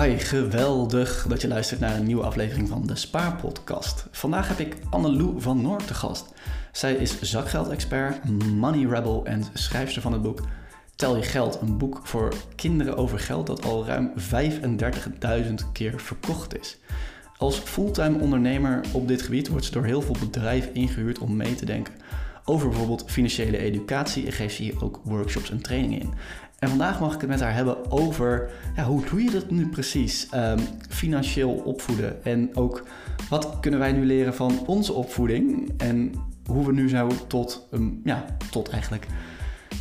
Hi, geweldig dat je luistert naar een nieuwe aflevering van de Spaarpodcast. Vandaag heb ik Annelou van Noord te gast. Zij is zakgeldexpert, money rebel en schrijfster van het boek Tel je geld, een boek voor kinderen over geld dat al ruim 35.000 keer verkocht is. Als fulltime ondernemer op dit gebied wordt ze door heel veel bedrijven ingehuurd om mee te denken over bijvoorbeeld financiële educatie en geeft ze hier ook workshops en trainingen in. En vandaag mag ik het met haar hebben over ja, hoe doe je dat nu precies? Um, financieel opvoeden. En ook wat kunnen wij nu leren van onze opvoeding? En hoe we nu zo tot, um, ja, tot eigenlijk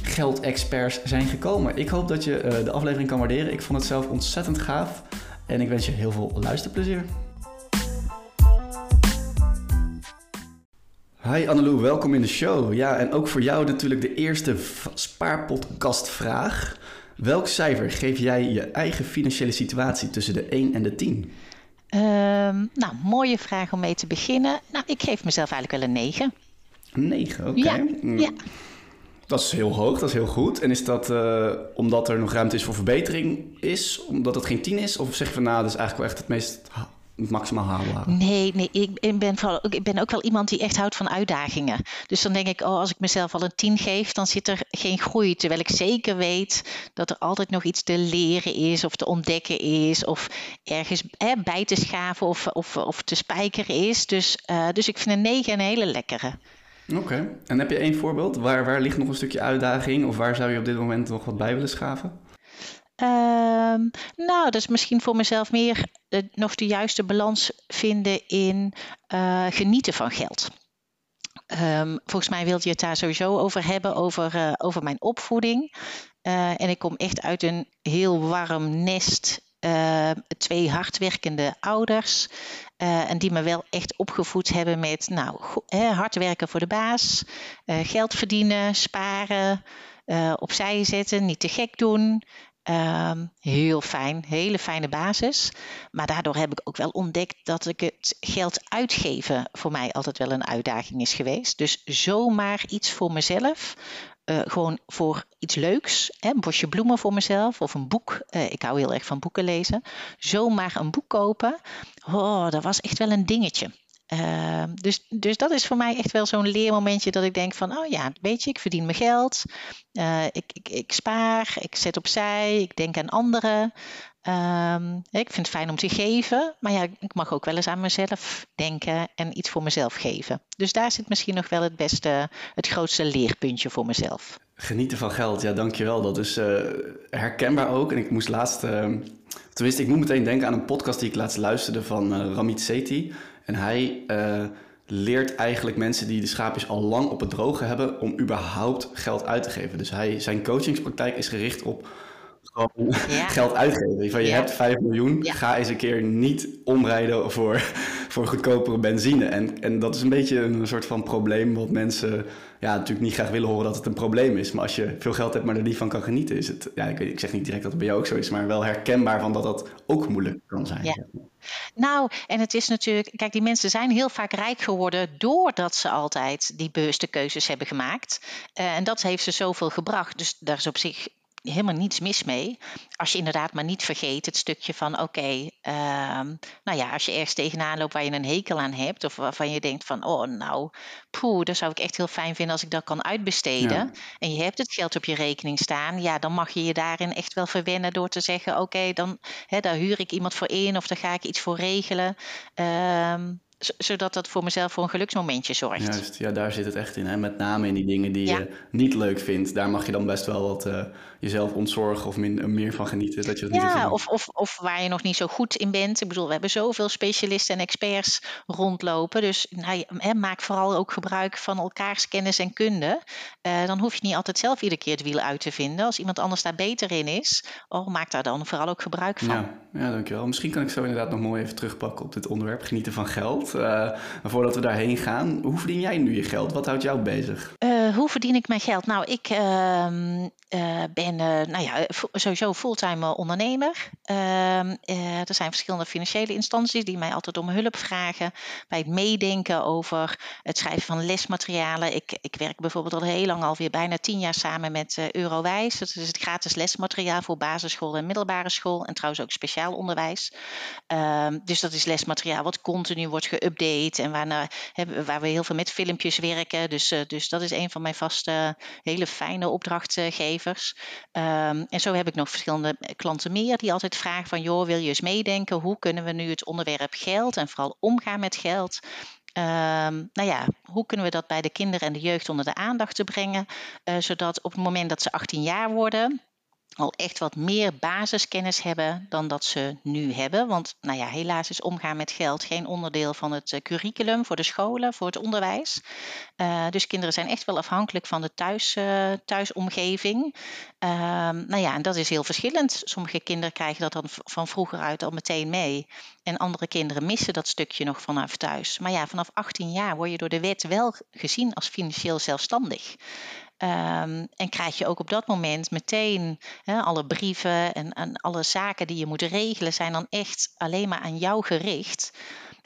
geldexperts zijn gekomen. Ik hoop dat je uh, de aflevering kan waarderen. Ik vond het zelf ontzettend gaaf. En ik wens je heel veel luisterplezier. Hi Annelou, welkom in de show. Ja, en ook voor jou natuurlijk de eerste spaarpodcastvraag. Welk cijfer geef jij je eigen financiële situatie tussen de 1 en de 10? Um, nou, mooie vraag om mee te beginnen. Nou, ik geef mezelf eigenlijk wel een 9. 9, oké. Ja, ja. Dat is heel hoog, dat is heel goed. En is dat uh, omdat er nog ruimte is voor verbetering is? Omdat het geen 10 is? Of zeg je van nou, dat is eigenlijk wel echt het meest maximaal halen. Nee, nee ik, ben vooral, ik ben ook wel iemand die echt houdt van uitdagingen. Dus dan denk ik, oh, als ik mezelf al een 10 geef, dan zit er geen groei. Terwijl ik zeker weet dat er altijd nog iets te leren is, of te ontdekken is, of ergens hè, bij te schaven of, of, of te spijkeren is. Dus, uh, dus ik vind een 9 een hele lekkere. Oké, en heb je één voorbeeld? Waar, waar ligt nog een stukje uitdaging? Of waar zou je op dit moment nog wat bij willen schaven? Um, nou, dat is misschien voor mezelf meer de, nog de juiste balans vinden in uh, genieten van geld. Um, volgens mij wilde je het daar sowieso over hebben, over, uh, over mijn opvoeding. En ik kom echt uit een heel warm nest. twee hardwerkende ouders. en die me wel echt opgevoed hebben met nou, hard werken voor de baas. geld verdienen, sparen. opzij zetten, niet te gek doen. Um, heel fijn, hele fijne basis. Maar daardoor heb ik ook wel ontdekt dat ik het geld uitgeven voor mij altijd wel een uitdaging is geweest. Dus zomaar iets voor mezelf. Uh, gewoon voor iets leuks, hè, een bosje bloemen voor mezelf of een boek. Uh, ik hou heel erg van boeken lezen. Zomaar een boek kopen, oh, dat was echt wel een dingetje. Uh, dus, dus dat is voor mij echt wel zo'n leermomentje dat ik denk van, oh ja, weet je, ik verdien mijn geld, uh, ik, ik, ik, spaar, ik zet opzij, ik denk aan anderen. Um, ik vind het fijn om te geven, maar ja, ik mag ook wel eens aan mezelf denken en iets voor mezelf geven. Dus daar zit misschien nog wel het beste, het grootste leerpuntje voor mezelf. Genieten van geld, ja, dankjewel. Dat is uh, herkenbaar ook. En ik moest laatst, uh, tenminste, ik moet meteen denken aan een podcast die ik laatst luisterde van uh, Ramit Sethi. En hij uh, leert eigenlijk mensen die de schaapjes al lang op het droge hebben om überhaupt geld uit te geven. Dus hij, zijn coachingspraktijk is gericht op gewoon ja. geld uitgeven. Van, je ja. hebt 5 miljoen, ja. ga eens een keer niet omrijden voor, voor goedkopere benzine. En, en dat is een beetje een soort van probleem wat mensen ja, natuurlijk niet graag willen horen dat het een probleem is. Maar als je veel geld hebt, maar er niet van kan genieten, is het, ja, ik, ik zeg niet direct dat het bij jou ook zo is, maar wel herkenbaar van dat dat ook moeilijk kan zijn. Ja. Nou, en het is natuurlijk, kijk, die mensen zijn heel vaak rijk geworden doordat ze altijd die bewuste keuzes hebben gemaakt. Uh, en dat heeft ze zoveel gebracht. Dus daar is op zich helemaal niets mis mee. Als je inderdaad maar niet vergeet het stukje van oké, okay, um, nou ja, als je ergens tegenaan loopt waar je een hekel aan hebt, of waarvan je denkt van oh nou, poeh, dat zou ik echt heel fijn vinden als ik dat kan uitbesteden. Ja. En je hebt het geld op je rekening staan, ja, dan mag je je daarin echt wel verwennen door te zeggen oké, okay, dan hè, daar huur ik iemand voor in of daar ga ik iets voor regelen. Um, zodat dat voor mezelf voor een geluksmomentje zorgt. Juist, ja, daar zit het echt in. Hè? Met name in die dingen die ja. je niet leuk vindt. Daar mag je dan best wel wat uh, jezelf ontzorgen of min, meer van genieten. Dat je dat ja, niet of, of, of waar je nog niet zo goed in bent. Ik bedoel, we hebben zoveel specialisten en experts rondlopen. Dus nou, maak vooral ook gebruik van elkaars kennis en kunde. Uh, dan hoef je niet altijd zelf iedere keer het wiel uit te vinden. Als iemand anders daar beter in is, oh, maak daar dan vooral ook gebruik van. Ja, ja dankjewel. Misschien kan ik zo inderdaad nog mooi even terugpakken op dit onderwerp. Genieten van geld. Maar voordat we daarheen gaan, hoe verdien jij nu je geld? Wat houdt jou bezig? Uh, hoe verdien ik mijn geld? Nou, ik ehm, uh, ben nou ja, sowieso fulltime ondernemer. Ehm, er zijn verschillende financiële instanties die mij altijd om hulp vragen bij het meedenken over het schrijven van lesmaterialen. Ik, ik werk bijvoorbeeld al heel lang, alweer bijna tien jaar samen met Eurowijs. Dat is het gratis lesmateriaal voor basisschool en middelbare school en trouwens ook speciaal onderwijs. Ehm, dus dat is lesmateriaal wat continu wordt geüpdate en waarna, waar we heel veel met filmpjes werken. Dus, dus dat is een van mijn vaste, hele fijne opdrachtgevers. Ehm, en zo heb ik nog verschillende klanten meer die altijd vragen van joh, wil je eens meedenken? Hoe kunnen we nu het onderwerp geld en vooral omgaan met geld Um, nou ja, hoe kunnen we dat bij de kinderen en de jeugd onder de aandacht te brengen, uh, zodat op het moment dat ze 18 jaar worden, al echt wat meer basiskennis hebben dan dat ze nu hebben. Want nou ja, helaas is omgaan met geld geen onderdeel van het uh, curriculum voor de scholen, voor het onderwijs. Uh, dus kinderen zijn echt wel afhankelijk van de thuis, uh, thuisomgeving. Ehm, nou ja, en dat is heel verschillend. Sommige kinderen krijgen dat dan van vroeger uit al meteen mee. En andere kinderen missen dat stukje nog vanaf thuis. Maar ja, vanaf 18 jaar word je door de wet wel gezien als financieel zelfstandig. Um, en krijg je ook op dat moment meteen alle brieven en, en alle zaken die je moet regelen, zijn dan echt alleen maar aan jou gericht.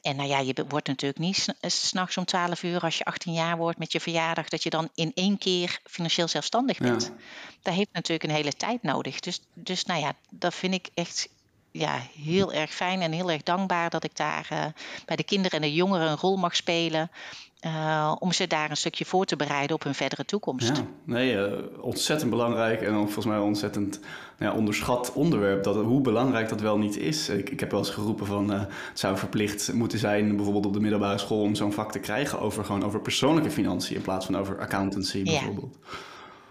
En nou ja, je wordt natuurlijk niet eh, s'nachts om 12 uur als je 18 jaar wordt met je verjaardag, dat je dan in één keer financieel zelfstandig bent. Ja. Dat heeft natuurlijk een hele tijd nodig. Dus, dus nou ja, dat vind ik echt ja, heel erg fijn en heel erg dankbaar dat ik daar uh, bij de kinderen en de jongeren een rol mag spelen. Uh, om ze daar een stukje voor te bereiden op hun verdere toekomst. Ja, nee, uh, ontzettend belangrijk en volgens mij ontzettend nou ja, onderschat onderwerp. Dat, hoe belangrijk dat wel niet is. Ik, ik heb wel eens geroepen van uh, het zou verplicht moeten zijn, bijvoorbeeld op de middelbare school, om zo'n vak te krijgen over, gewoon over persoonlijke financiën in plaats van over accountancy bijvoorbeeld.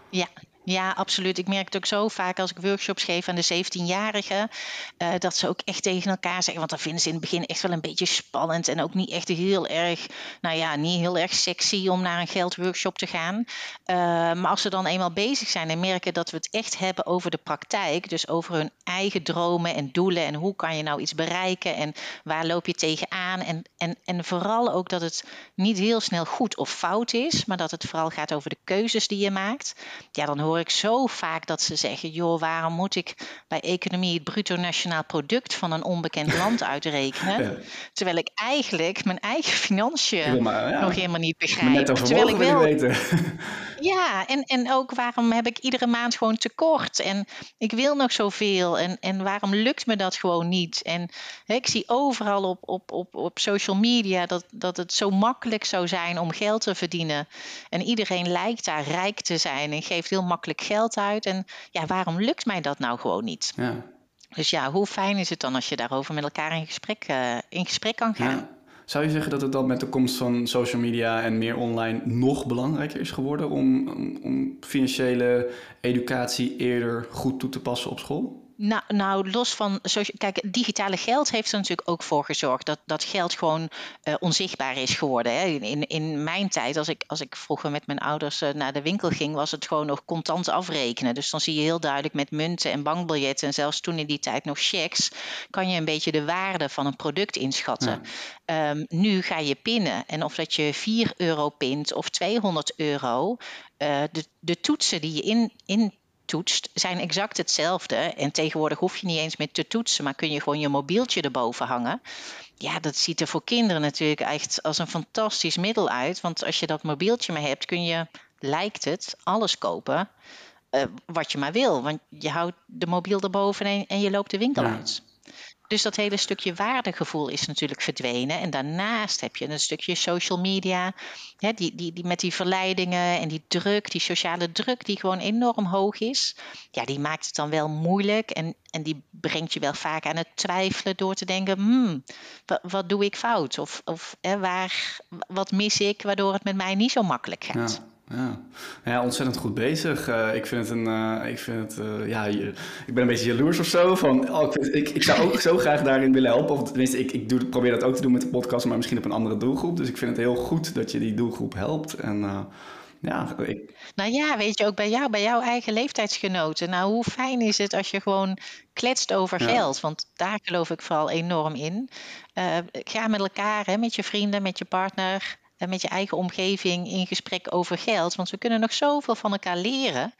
Ja, ja ja, absoluut. Ik merk het ook zo vaak als ik workshops geef aan de 17-jarigen. Uh, dat ze ook echt tegen elkaar zeggen. Want dan vinden ze in het begin echt wel een beetje spannend. En ook niet echt heel erg, nou ja, niet heel erg sexy om naar een geldworkshop te gaan. Uh, maar als ze dan eenmaal bezig zijn en merken dat we het echt hebben over de praktijk. Dus over hun eigen dromen en doelen. En hoe kan je nou iets bereiken? En waar loop je tegenaan? En, en, en vooral ook dat het niet heel snel goed of fout is. Maar dat het vooral gaat over de keuzes die je maakt. Ja, dan hoor ik zo vaak dat ze zeggen: joh, waarom moet ik bij economie het bruto nationaal product van een onbekend land uitrekenen? Terwijl ik eigenlijk mijn eigen financiën ja. nog helemaal niet begrijp. Terwijl ik wel. Weten. ja, en, en ook waarom heb ik iedere maand gewoon tekort? En ik wil nog zoveel. En, en waarom lukt me dat gewoon niet? En hè, ik zie overal op, op, op, op social media dat, dat het zo makkelijk zou zijn om geld te verdienen. En iedereen lijkt daar rijk te zijn en geeft heel makkelijk geld uit. En ja, waarom lukt mij dat nou gewoon niet? Ja. Dus ja, hoe fijn is het dan als je daarover met elkaar in gesprek, uh, in gesprek kan gaan? Ja. Zou je zeggen dat het dan met de komst van social media en meer online nog belangrijker is geworden om, om financiële educatie eerder goed toe te passen op school? Nou, nou, los van. Kijk, digitale geld heeft er natuurlijk ook voor gezorgd dat, dat geld gewoon uh, onzichtbaar is geworden. Hè. In, in mijn tijd, als ik, als ik vroeger met mijn ouders uh, naar de winkel ging, was het gewoon nog contant afrekenen. Dus dan zie je heel duidelijk met munten en bankbiljetten, en zelfs toen in die tijd nog checks, kan je een beetje de waarde van een product inschatten. Ja. Um, nu ga je pinnen. En of dat je 4 euro pint of 200 euro. Uh, de, de toetsen die je in, in toetst, zijn exact hetzelfde. En tegenwoordig hoef je niet eens meer te toetsen, maar kun je gewoon je mobieltje erboven hangen. Ja, dat ziet er voor kinderen natuurlijk echt als een fantastisch middel uit. Want als je dat mobieltje maar hebt, kun je, lijkt het, alles kopen uh, wat je maar wil. Want je houdt de mobiel erboven en, en je loopt de winkel ja. uit. Dus dat hele stukje waardegevoel is natuurlijk verdwenen. En daarnaast heb je een stukje social media, hè, die, die, die met die verleidingen en die druk, die sociale druk die gewoon enorm hoog is. Ja, die maakt het dan wel moeilijk en, en die brengt je wel vaak aan het twijfelen door te denken, hmm, wat, doe ik fout? Of, of hè, waar, wat mis ik waardoor het met mij niet zo makkelijk gaat? Ja. ja, ontzettend goed bezig. Uh, ik vind het een. Uh, ik, vind het, uh, ja, je, ik ben een beetje jaloers of zo. Van, oh, ik, vind, ik, ik, zou ook zo graag daarin willen helpen. Of tenminste, ik, ik doe, probeer dat ook te doen met de podcast, maar misschien op een andere doelgroep. Dus ik vind het heel goed dat je die doelgroep helpt. En ja, ik... Nou ja, weet je, ook bij jou, bij jouw eigen leeftijdsgenoten. Nou, hoe fijn is het als je gewoon kletst over ja. geld? Want daar geloof ik vooral enorm in. ga met elkaar, hè, met je vrienden, met je partner met je eigen omgeving in gesprek over geld. Want we kunnen nog zoveel van elkaar leren.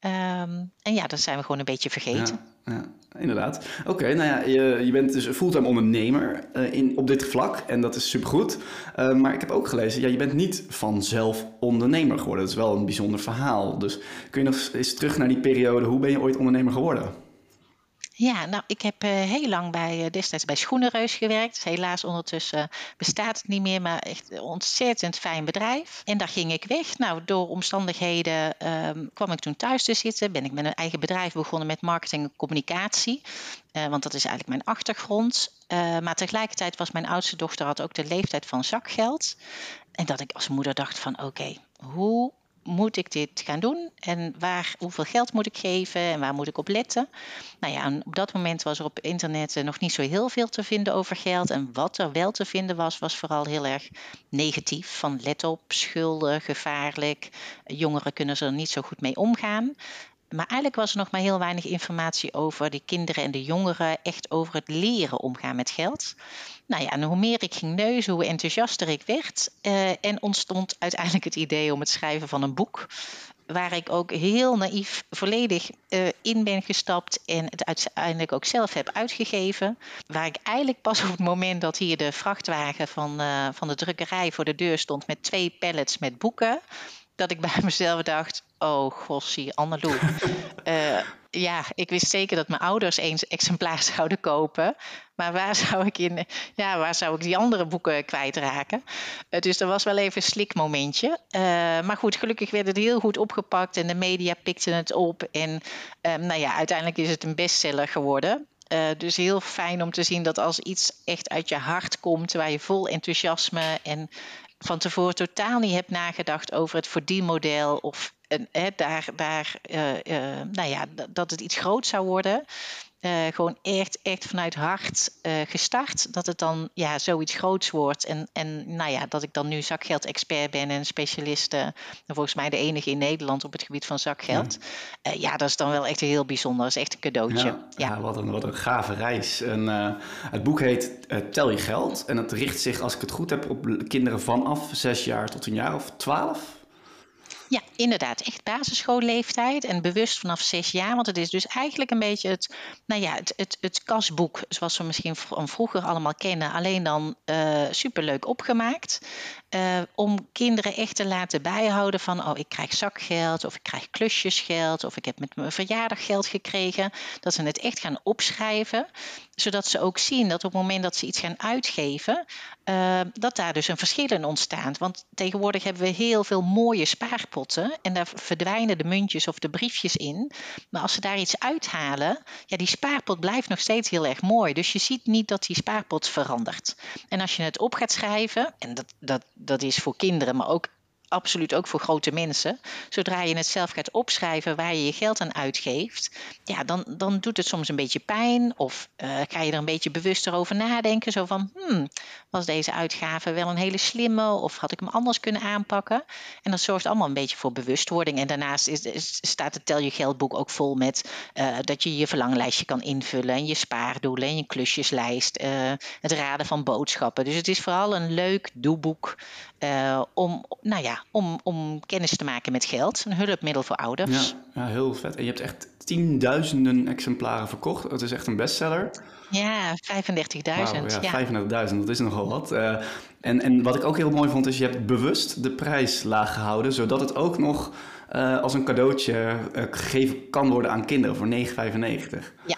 Ehm, en ja, dat zijn we gewoon een beetje vergeten. Ja, ja inderdaad. Oké, nou ja, je, je bent dus fulltime ondernemer uh, in, op dit vlak en dat is supergoed. Uh, maar ik heb ook gelezen, ja, je bent niet vanzelf ondernemer geworden. Dat is wel een bijzonder verhaal. Dus kun je nog eens terug naar die periode, hoe ben je ooit ondernemer geworden? Ja, nou, ik heb uh, heel lang bij, uh, destijds bij Schoenenreus gewerkt. Helaas ondertussen bestaat het niet meer, maar echt een ontzettend fijn bedrijf. En daar ging ik weg. Nou, door omstandigheden um, kwam ik toen thuis te zitten. Ben ik met een eigen bedrijf begonnen met marketing en communicatie. Want dat is eigenlijk mijn achtergrond. maar tegelijkertijd was mijn oudste dochter had ook de leeftijd van zakgeld. En dat ik als moeder dacht van oké, hoe moet ik dit gaan doen en waar, hoeveel geld moet ik geven en waar moet ik op letten? Nou ja, op dat moment was er op internet nog niet zo heel veel te vinden over geld. En wat er wel te vinden was, was vooral heel erg negatief. Van let op, schulden, gevaarlijk. Jongeren kunnen er niet zo goed mee omgaan. Maar eigenlijk was er nog maar heel weinig informatie over de kinderen en de jongeren, echt over het leren omgaan met geld. Nou ja, en hoe meer ik ging neuzen, hoe enthousiaster ik werd. Uh, en ontstond uiteindelijk het idee om het schrijven van een boek. Waar ik ook heel naïef volledig uh, in ben gestapt en het uiteindelijk ook zelf heb uitgegeven. Waar ik eigenlijk pas op het moment dat hier de vrachtwagen van, uh, van de drukkerij voor de deur stond met twee pallets met boeken dat ik bij mezelf dacht: Oh, gossie, Annelou. uh, ja, ik wist zeker dat mijn ouders eens exemplaar zouden kopen. Maar waar zou ik, in, ja, waar zou ik die andere boeken kwijtraken? Uh, dus er was wel even een slikmomentje. Uh, maar goed, gelukkig werd het heel goed opgepakt en de media pikten het op. En nou ja, uiteindelijk is het een bestseller geworden. Uh, dus heel fijn om te zien dat als iets echt uit je hart komt, waar je vol enthousiasme en van tevoren totaal niet hebt nagedacht over het verdienmodel of uh, daar, daar uh, uh, nou ja, dat het iets groot zou worden. Gewoon echt, echt vanuit hart gestart. Dat het dan ja, zoiets groots wordt. En, en nou ja, dat ik dan nu zakgeld-expert ben en specialist. volgens mij de enige in Nederland op het gebied van zakgeld. Ja, ja dat is dan wel echt heel bijzonder. Dat is echt een cadeautje. Ja, ja. ja wat, een, wat een gave reis. En, het boek heet Tel je geld. En het richt zich, als ik het goed heb, op kinderen vanaf zes jaar tot een jaar of twaalf. Ja, inderdaad. Echt basisschoolleeftijd en bewust vanaf zes jaar. Want het is dus eigenlijk een beetje het, nou ja, het, het, het kasboek zoals we misschien vroeger allemaal kennen. Alleen dan uh, superleuk opgemaakt. Uh, om kinderen echt te laten bijhouden van, oh, ik krijg zakgeld of ik krijg klusjesgeld of ik heb met mijn verjaardag geld gekregen. Dat ze het echt gaan opschrijven, zodat ze ook zien dat op het moment dat ze iets gaan uitgeven, uh, dat daar dus een verschil in ontstaat. Want tegenwoordig hebben we heel veel mooie spaarpotten en daar verdwijnen de muntjes of de briefjes in. Maar als ze daar iets uithalen, ja, die spaarpot blijft nog steeds heel erg mooi. Dus je ziet niet dat die spaarpot verandert. En als je het op gaat schrijven, en dat, dat, dat is voor kinderen, maar ook absoluut ook voor grote mensen. Zodra je het zelf gaat opschrijven waar je je geld aan uitgeeft, ja, dan, dan doet het soms een beetje pijn. Of uh, ga je er een beetje bewuster over nadenken. Zo van, hmm, was deze uitgave wel een hele slimme? Of had ik hem anders kunnen aanpakken? En dat zorgt allemaal een beetje voor bewustwording. En daarnaast is, staat het Tel je geldboek ook vol met uh, dat je je verlanglijstje kan invullen. En je spaardoelen en je klusjeslijst. Uh, het raden van boodschappen. Dus het is vooral een leuk doeboek om, nou ja, om, om kennis te maken met geld. Een hulpmiddel voor ouders. Ja, ja, heel vet. En je hebt echt tienduizenden exemplaren verkocht. Het is echt een bestseller. Ja, 35.000. Wow, ja, 35.000, dat is nogal wat. Uh, en, en wat ik ook heel mooi vond, is je hebt bewust de prijs laag gehouden, zodat het ook nog uh, als een cadeautje uh, gegeven kan worden aan kinderen voor 9,95. Ja.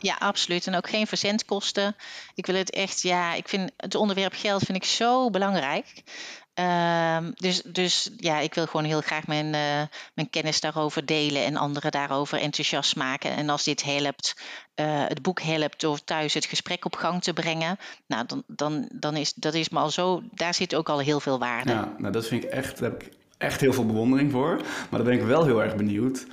Ja, absoluut. En ook geen verzendkosten. Ik wil het echt, ja, ik vind het onderwerp geld vind ik zo belangrijk. Um, dus, dus ja, ik wil gewoon heel graag mijn, uh, mijn kennis daarover delen en anderen daarover enthousiast maken. En als dit helpt, uh, het boek helpt door thuis het gesprek op gang te brengen, nou, dan, dan, dan is dat is me al zo, daar zit ook al heel veel waarde. Ja, nou, dat vind ik echt, heb ik echt heel veel bewondering voor. Maar dan ben ik wel heel erg benieuwd.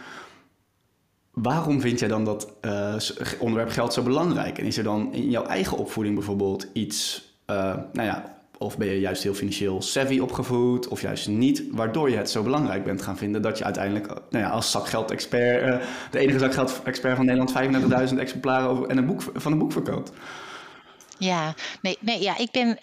Waarom vind jij dan dat uh, onderwerp geld zo belangrijk? En is er dan in jouw eigen opvoeding bijvoorbeeld iets, nou ja, of ben je juist heel financieel savvy opgevoed, of juist niet, waardoor je het zo belangrijk bent gaan vinden dat je uiteindelijk nou ja, als zakgeld-expert, uh, de enige zakgeld-expert van Nederland, 35.000 exemplaren over, en een boek, van een boek verkoopt. Ja, nee, nee, ja, ik ben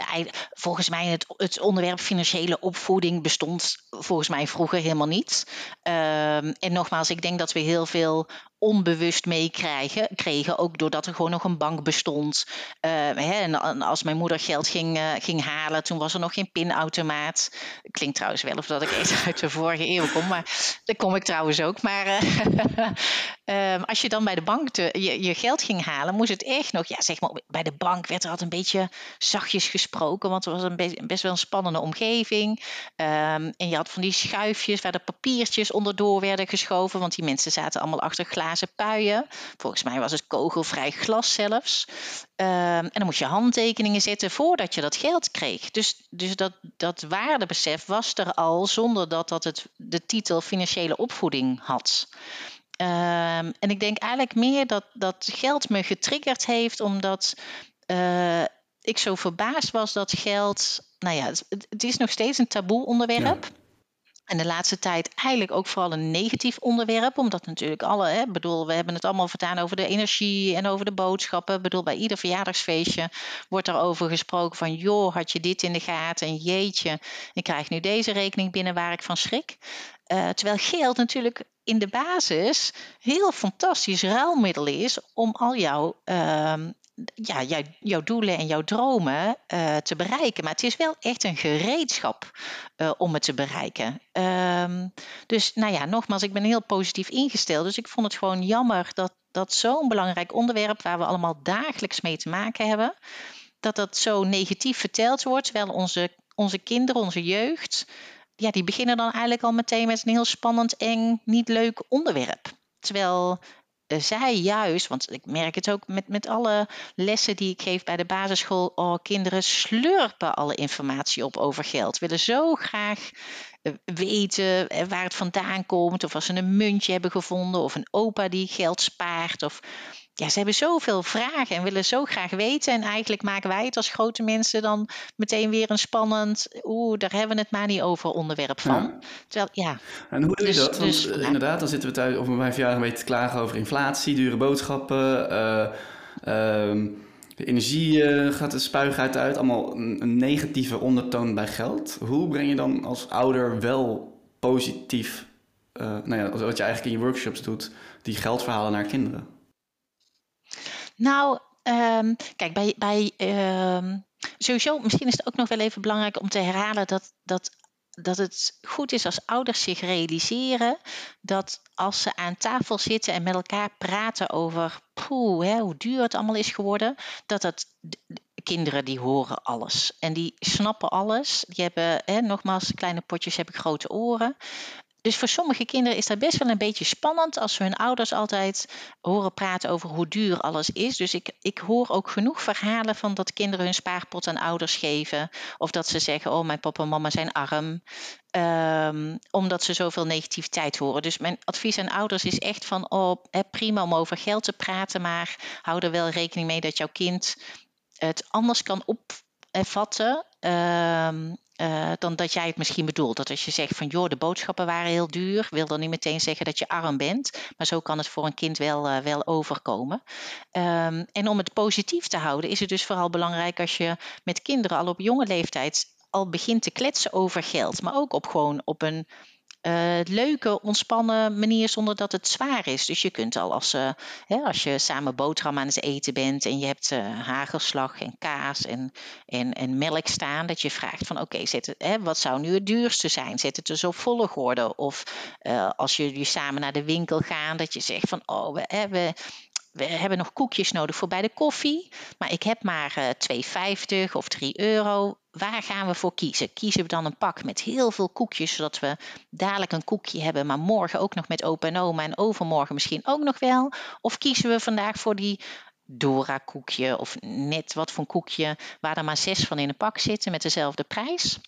volgens mij het, het onderwerp financiële opvoeding bestond volgens mij vroeger helemaal niet. Ehm, en nogmaals, ik denk dat we heel veel onbewust meekrijgen. Kregen, ook doordat er gewoon nog een bank bestond. Uh, hè, en als mijn moeder geld ging, uh, ging halen, toen was er nog geen pinautomaat. Klinkt trouwens wel of dat ik echt uit de vorige eeuw kom, maar daar kom ik trouwens ook. Maar uh, als je dan bij de bank je, je, geld ging halen, moest het echt nog, ja, zeg maar, bij de bank werd er altijd een beetje zachtjes gesproken, want het was een be best wel een spannende omgeving. Um, en je had van die schuifjes waar de papiertjes onderdoor werden geschoven, want die mensen zaten allemaal achter glazen puien. Volgens mij was het kogelvrij glas zelfs. Ehm, en dan moest je handtekeningen zetten voordat je dat geld kreeg. Dus, dus dat, dat waardebesef was er al zonder dat dat het, de titel financiële opvoeding had. Ehm, en ik denk eigenlijk meer dat, dat geld me getriggerd heeft omdat uh, ik zo verbaasd was dat geld. Nou ja, het is nog steeds een taboe onderwerp. En de laatste tijd eigenlijk ook vooral een negatief onderwerp. Omdat natuurlijk alle, hè, bedoel, we hebben het allemaal vertaan over de energie en over de boodschappen. Ik bedoel, bij ieder verjaardagsfeestje wordt er over gesproken van joh, had je dit in de gaten en jeetje, ik krijg nu deze rekening binnen waar ik van schrik. Uh, terwijl geld natuurlijk in de basis heel fantastisch ruilmiddel is om al jouw uh, ja, jouw, doelen en jouw dromen uh, te bereiken. Maar het is wel echt een gereedschap uh, om het te bereiken. Um, dus nou ja, nogmaals, ik ben heel positief ingesteld. Dus ik vond het gewoon jammer dat, dat zo'n belangrijk onderwerp, waar we allemaal dagelijks mee te maken hebben, dat dat zo negatief verteld wordt. Terwijl onze, onze kinderen, onze jeugd, ja, die beginnen dan eigenlijk al meteen met een heel spannend, eng, niet leuk onderwerp. Terwijl zij juist, want ik merk het ook met, met alle lessen die ik geef bij de basisschool, oh, kinderen slurpen alle informatie op over geld. Willen zo graag eh, weten eh, waar het vandaan komt, of als ze een muntje hebben gevonden, of een opa die geld spaart, of ja, ze hebben zoveel vragen en willen zo graag weten. En eigenlijk maken wij het als grote mensen dan meteen weer een spannend, oeh, daar hebben we het maar niet over onderwerp van. Ja. Terwijl, ja. En hoe doe je dus, dat? Want dus, uh, inderdaad, dan zitten we thuis over mijn verjaardag een beetje te klagen over inflatie, dure boodschappen, uh, uh, de energie gaat de spuigaat uit, allemaal een, een negatieve ondertoon bij geld. Hoe breng je dan als ouder wel positief, nou ja, wat je eigenlijk in je workshops doet, die geldverhalen naar kinderen? Nou, um, kijk, bij, bij um, sowieso, misschien is het ook nog wel even belangrijk om te herhalen dat, dat, dat het goed is als ouders zich realiseren dat als ze aan tafel zitten en met elkaar praten over hè, hoe duur het allemaal is geworden, dat dat kinderen die horen alles en die snappen alles. Die hebben, hè, nogmaals, kleine potjes hebben grote oren. Dus voor sommige kinderen is dat best wel een beetje spannend als we hun ouders altijd horen praten over hoe duur alles is. Dus ik, ik hoor ook genoeg verhalen van dat kinderen hun spaarpot aan ouders geven. Of dat ze zeggen, oh mijn papa en mama zijn arm. Um, omdat ze zoveel negativiteit horen. Dus mijn advies aan ouders is echt van, oh prima om over geld te praten, maar hou er wel rekening mee dat jouw kind het anders kan opvatten. Um, uh, dan dat jij het misschien bedoelt. Dat als je zegt van joh, de boodschappen waren heel duur, wil dan niet meteen zeggen dat je arm bent. Maar zo kan het voor een kind wel, uh, wel overkomen. Um, en om het positief te houden, is het dus vooral belangrijk als je met kinderen al op jonge leeftijd al begint te kletsen over geld. Maar ook op gewoon op een uh, leuke, ontspannen manier zonder dat het zwaar is. Dus je kunt al als, uh, hè, als je samen boterham aan het eten bent en je hebt uh, hagelslag en kaas en, en, en melk staan, dat je vraagt van oké, wat zou nu het duurste zijn? Zet het dus op volgorde. Of als jullie samen naar de winkel gaan, dat je zegt van oh, we, we, we hebben nog koekjes nodig voor bij de koffie, maar ik heb maar uh, 2,50 of 3 euro. Waar gaan we voor kiezen? Kiezen we dan een pak met heel veel koekjes, zodat we dadelijk een koekje hebben, maar morgen ook nog met opa en oma en overmorgen misschien ook nog wel? Of kiezen we vandaag voor die Dora koekje of net wat voor koekje waar er maar zes van in een pak zitten met dezelfde prijs?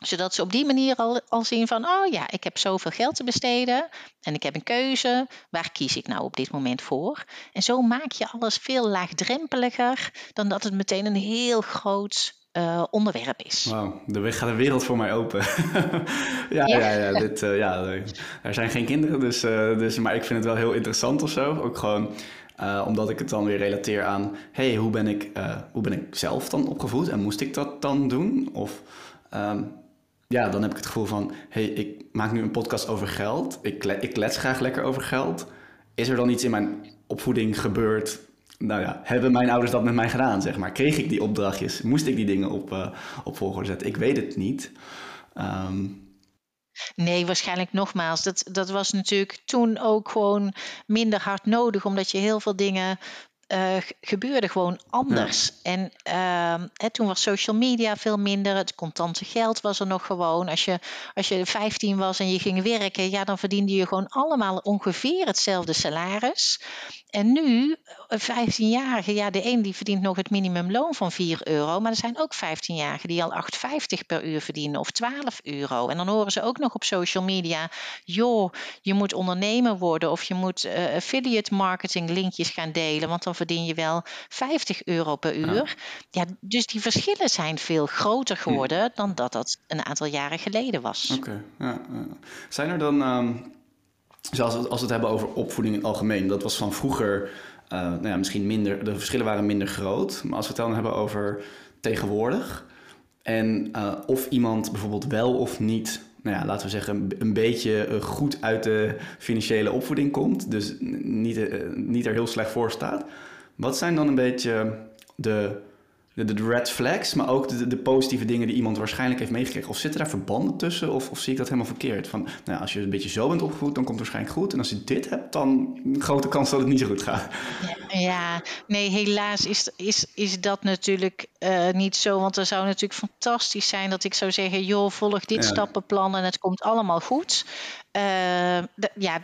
zodat ze op die manier al, al zien van, oh ja, ik heb zoveel geld te besteden en ik heb een keuze. Waar kies ik nou op dit moment voor? En zo maak je alles veel laagdrempeliger dan dat het meteen een heel groot uh, onderwerp is. Wauw, de weg gaat de wereld voor mij open. ja, ja, ja, ja, dit, uh, ja, er zijn geen kinderen, dus, uh, dus, maar ik vind het wel heel interessant of zo. Ook gewoon omdat ik het dan weer relateer aan, hey, hoe ben ik, hoe ben ik zelf dan opgevoed en moest ik dat dan doen? Of um, ja, dan heb ik het gevoel van, hey, ik maak nu een podcast over geld. Ik, ik klets graag lekker over geld. Is er dan iets in mijn opvoeding gebeurd nou ja, hebben mijn ouders dat met mij gedaan, zeg maar? Kreeg ik die opdrachtjes? Moest ik die dingen op, uh, op volgorde zetten? Ik weet het niet. Um... Nee, waarschijnlijk nogmaals. Dat, dat was natuurlijk toen ook gewoon minder hard nodig, omdat je heel veel dingen uh, gebeurde gewoon anders. En uh, hè, toen was social media veel minder. Het contante geld was er nog gewoon. Als je, als je 15 was en je ging werken, ja, dan verdiende je gewoon allemaal ongeveer hetzelfde salaris. En nu, 15-jarigen, eh, ja, de een die verdient nog het minimumloon van 4 euro, maar er zijn ook 15-jarigen die al 8,50 per uur verdienen of 12 euro. En dan horen ze ook nog op social media, joh, je moet ondernemer worden of je moet uh, affiliate marketing linkjes gaan delen, want dan verdien je wel 50 euro per uur. Ja. dus die verschillen zijn veel groter geworden dan dat dat een aantal jaren geleden was. Oké, ja, zijn er dan... Um Zoals als we het hebben over opvoeding in het algemeen, dat was van vroeger uh, nou ja, misschien minder, de verschillen waren minder groot. Maar als we het dan hebben over tegenwoordig en uh, of iemand bijvoorbeeld wel of niet, nou ja, laten we zeggen, een beetje uh, goed uit de financiële opvoeding komt, dus niet, niet er heel slecht voor staat. Wat zijn dan een beetje de de, de, red flags, maar ook de, de, positieve dingen die iemand waarschijnlijk heeft meegekregen. Of zitten daar verbanden tussen of, of zie ik dat helemaal verkeerd? Van, nou, als je een beetje zo bent opgevoed, dan komt het waarschijnlijk goed. En als je dit hebt, dan grote kans dat het niet zo goed gaat. Ja, nee, helaas is, is, is dat natuurlijk uh, niet zo. Want er zou natuurlijk fantastisch zijn dat ik zou zeggen: joh, volg dit stappenplan en het komt allemaal goed. Uh, ja,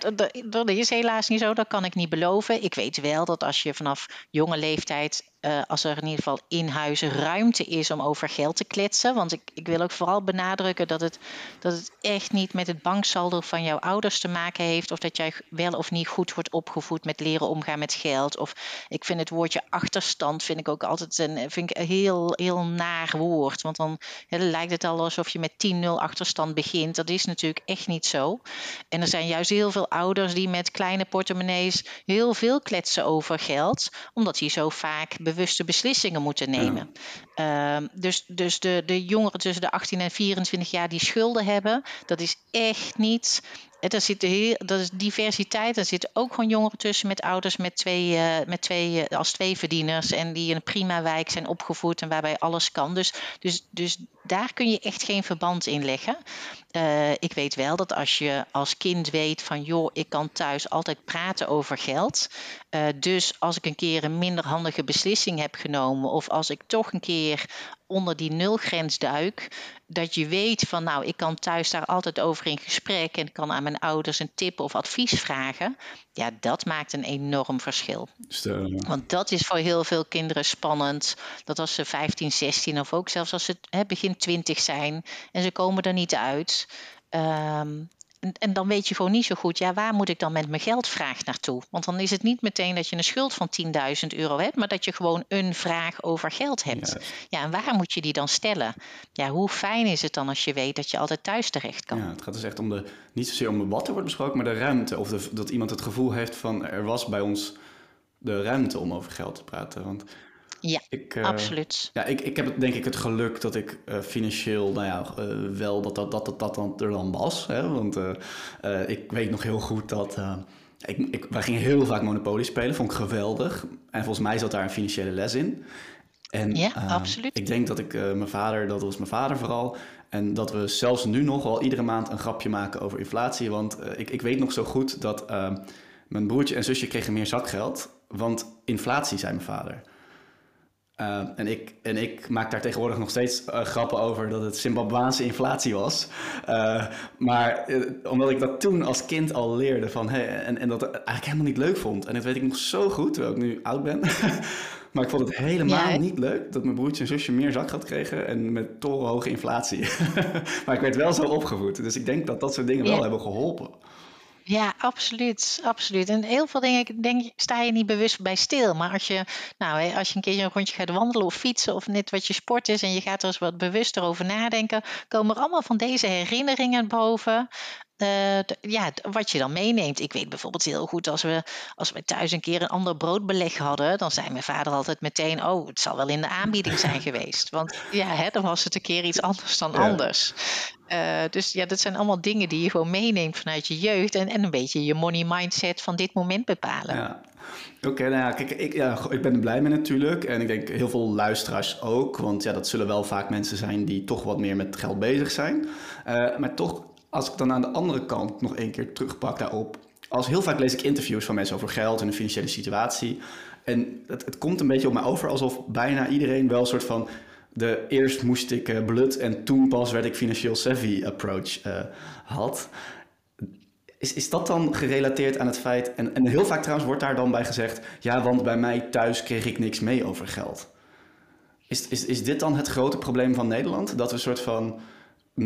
dat is helaas niet zo. Dat kan ik niet beloven. Ik weet wel dat als je vanaf jonge leeftijd, uh, als er in ieder geval in huis ruimte is om over geld te kletsen. Want ik, ik wil ook vooral benadrukken dat het, dat het echt niet met het banksaldo van jouw ouders te maken heeft. Of dat jij wel of niet goed wordt opgevoed met leren omgaan met geld. Of ik vind het woordje achterstand vind ik ook altijd een, vind ik een heel, heel naar woord. Want dan lijkt het al alsof je met 10-0 achterstand begint. Dat is natuurlijk echt niet zo. En er zijn juist heel veel ouders die met kleine portemonnees heel veel kletsen over geld, omdat die zo vaak bewuste beslissingen moeten nemen. Ehm, dus dus de, de jongeren tussen de 18 en 24 jaar die schulden hebben, dat is echt niet er zit heel, dat is diversiteit. Er zitten ook gewoon jongeren tussen met ouders met twee, uh, met twee, uh, als twee verdieners. En die in een prima wijk zijn opgevoed en waarbij alles kan. Dus, dus, dus daar kun je echt geen verband in leggen. Uh, ik weet wel dat als je als kind weet van joh, ik kan thuis altijd praten over geld. dus als ik een keer een minder handige beslissing heb genomen. Of als ik toch een keer onder die nulgrens duik, dat je weet van nou, ik kan thuis daar altijd over in gesprek en kan aan mijn ouders een tip of advies vragen. Ja, dat maakt een enorm verschil. Want dat is voor heel veel kinderen spannend. Dat als ze 15, 16 of ook zelfs als ze hè, begin 20 zijn en ze komen er niet uit. Um, en, en, dan weet je gewoon niet zo goed, ja, waar moet ik dan met mijn geldvraag naartoe? Want dan is het niet meteen dat je een schuld van 10.000 euro hebt, maar dat je gewoon een vraag over geld hebt. Ja. en waar moet je die dan stellen? Ja, hoe fijn is het dan als je weet dat je altijd thuis terecht kan? Ja, het gaat dus echt om de, niet zozeer om wat er wordt besproken, maar de ruimte. Of de, dat iemand het gevoel heeft van, er was bij ons de ruimte om over geld te praten. Want ja, ik, uh, absoluut. Ja, ik, ik heb denk ik het geluk dat ik uh, financieel, nou ja, uh, wel dat dat, dat, dat, dat dan er dan was. Hè? Want ik weet nog heel goed dat... ik, ik, wij gingen heel vaak Monopoly spelen, vond ik geweldig. En volgens mij zat daar een financiële les in. En, ja, absoluut. Ik denk dat ik mijn vader, dat was mijn vader vooral... En dat we zelfs nu nog wel iedere maand een grapje maken over inflatie. Want ik, ik weet nog zo goed dat mijn broertje en zusje kregen meer zakgeld. Want inflatie, zei mijn vader. Uh, en, ik, en ik maak daar tegenwoordig nog steeds uh, grappen over dat het Zimbabwaanse inflatie was. Uh, maar omdat ik dat toen als kind al leerde van, hey, en, en dat eigenlijk helemaal niet leuk vond. En dat weet ik nog zo goed, terwijl ik nu oud ben. maar ik vond het helemaal niet leuk dat mijn broertje en zusje meer zakgeld kregen en met torenhoge inflatie. maar ik werd wel zo opgevoed. Dus ik denk dat dat soort dingen wel hebben geholpen. Ja, absoluut, absoluut. En heel veel dingen denk, sta je niet bewust bij stil. Maar als je, nou, als je een keer een rondje gaat wandelen of fietsen of net wat je sport is en je gaat er eens wat bewuster over nadenken, komen er allemaal van deze herinneringen boven. Uh, ja, wat je dan meeneemt. Ik weet bijvoorbeeld heel goed als we, als we thuis een keer een ander broodbeleg hadden, dan zei mijn vader altijd meteen: Oh, het zal wel in de aanbieding zijn geweest. Want ja, hè, dan was het een keer iets anders dan anders. Uh, dus ja, dat zijn allemaal dingen die je gewoon meeneemt vanuit je jeugd en, en een beetje je money mindset van dit moment bepalen. Ja. Oké, nou ja, kijk, ik, ja, ik ben er blij mee natuurlijk. En ik denk heel veel luisteraars ook. Want ja, dat zullen wel vaak mensen zijn die toch wat meer met geld bezig zijn. Uh, maar toch als ik dan aan de andere kant nog één keer terugpak daarop. Als heel vaak lees ik interviews van mensen over geld en de financiële situatie. En het, het komt een beetje op mij over alsof bijna iedereen wel een soort van de eerst moest ik uh, blut en toen pas werd ik financieel savvy approach uh, had. Is, is dat dan gerelateerd aan het feit, en, en heel vaak trouwens wordt daar dan bij gezegd, ja, want bij mij thuis kreeg ik niks mee over geld. Is, is, is dit dan het grote probleem van Nederland? Dat we een soort van 90%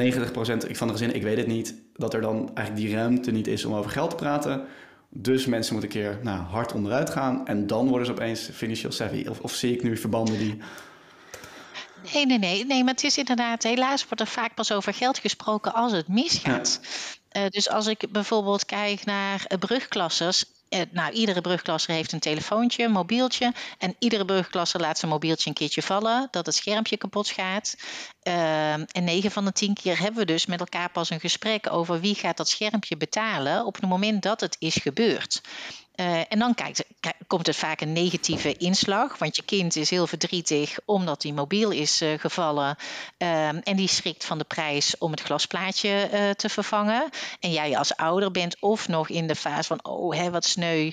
van de gezinnen, ik weet het niet, dat er dan eigenlijk die ruimte niet is om over geld te praten. Dus mensen moeten een keer nou, hard onderuit gaan en dan worden ze opeens financieel savvy. Of, of zie ik nu verbanden die. Nee, nee, nee, nee, maar het is inderdaad, helaas wordt er vaak pas over geld gesproken als het misgaat. Uh, dus als ik bijvoorbeeld kijk naar brugklassers, eh, nou, iedere brugklasser heeft een telefoontje, een mobieltje. En iedere brugklasser laat zijn mobieltje een keertje vallen, dat het schermpje kapot gaat. Uh, en 9 van de 10 keer hebben we dus met elkaar pas een gesprek over wie gaat dat schermpje betalen op het moment dat het is gebeurd. Uh, en dan kijkt, komt het vaak een negatieve inslag, want je kind is heel verdrietig omdat hij mobiel is uh, gevallen uh, en die schrikt van de prijs om het glasplaatje uh, te vervangen. En jij als ouder bent of nog in de fase van, oh hè, wat sneu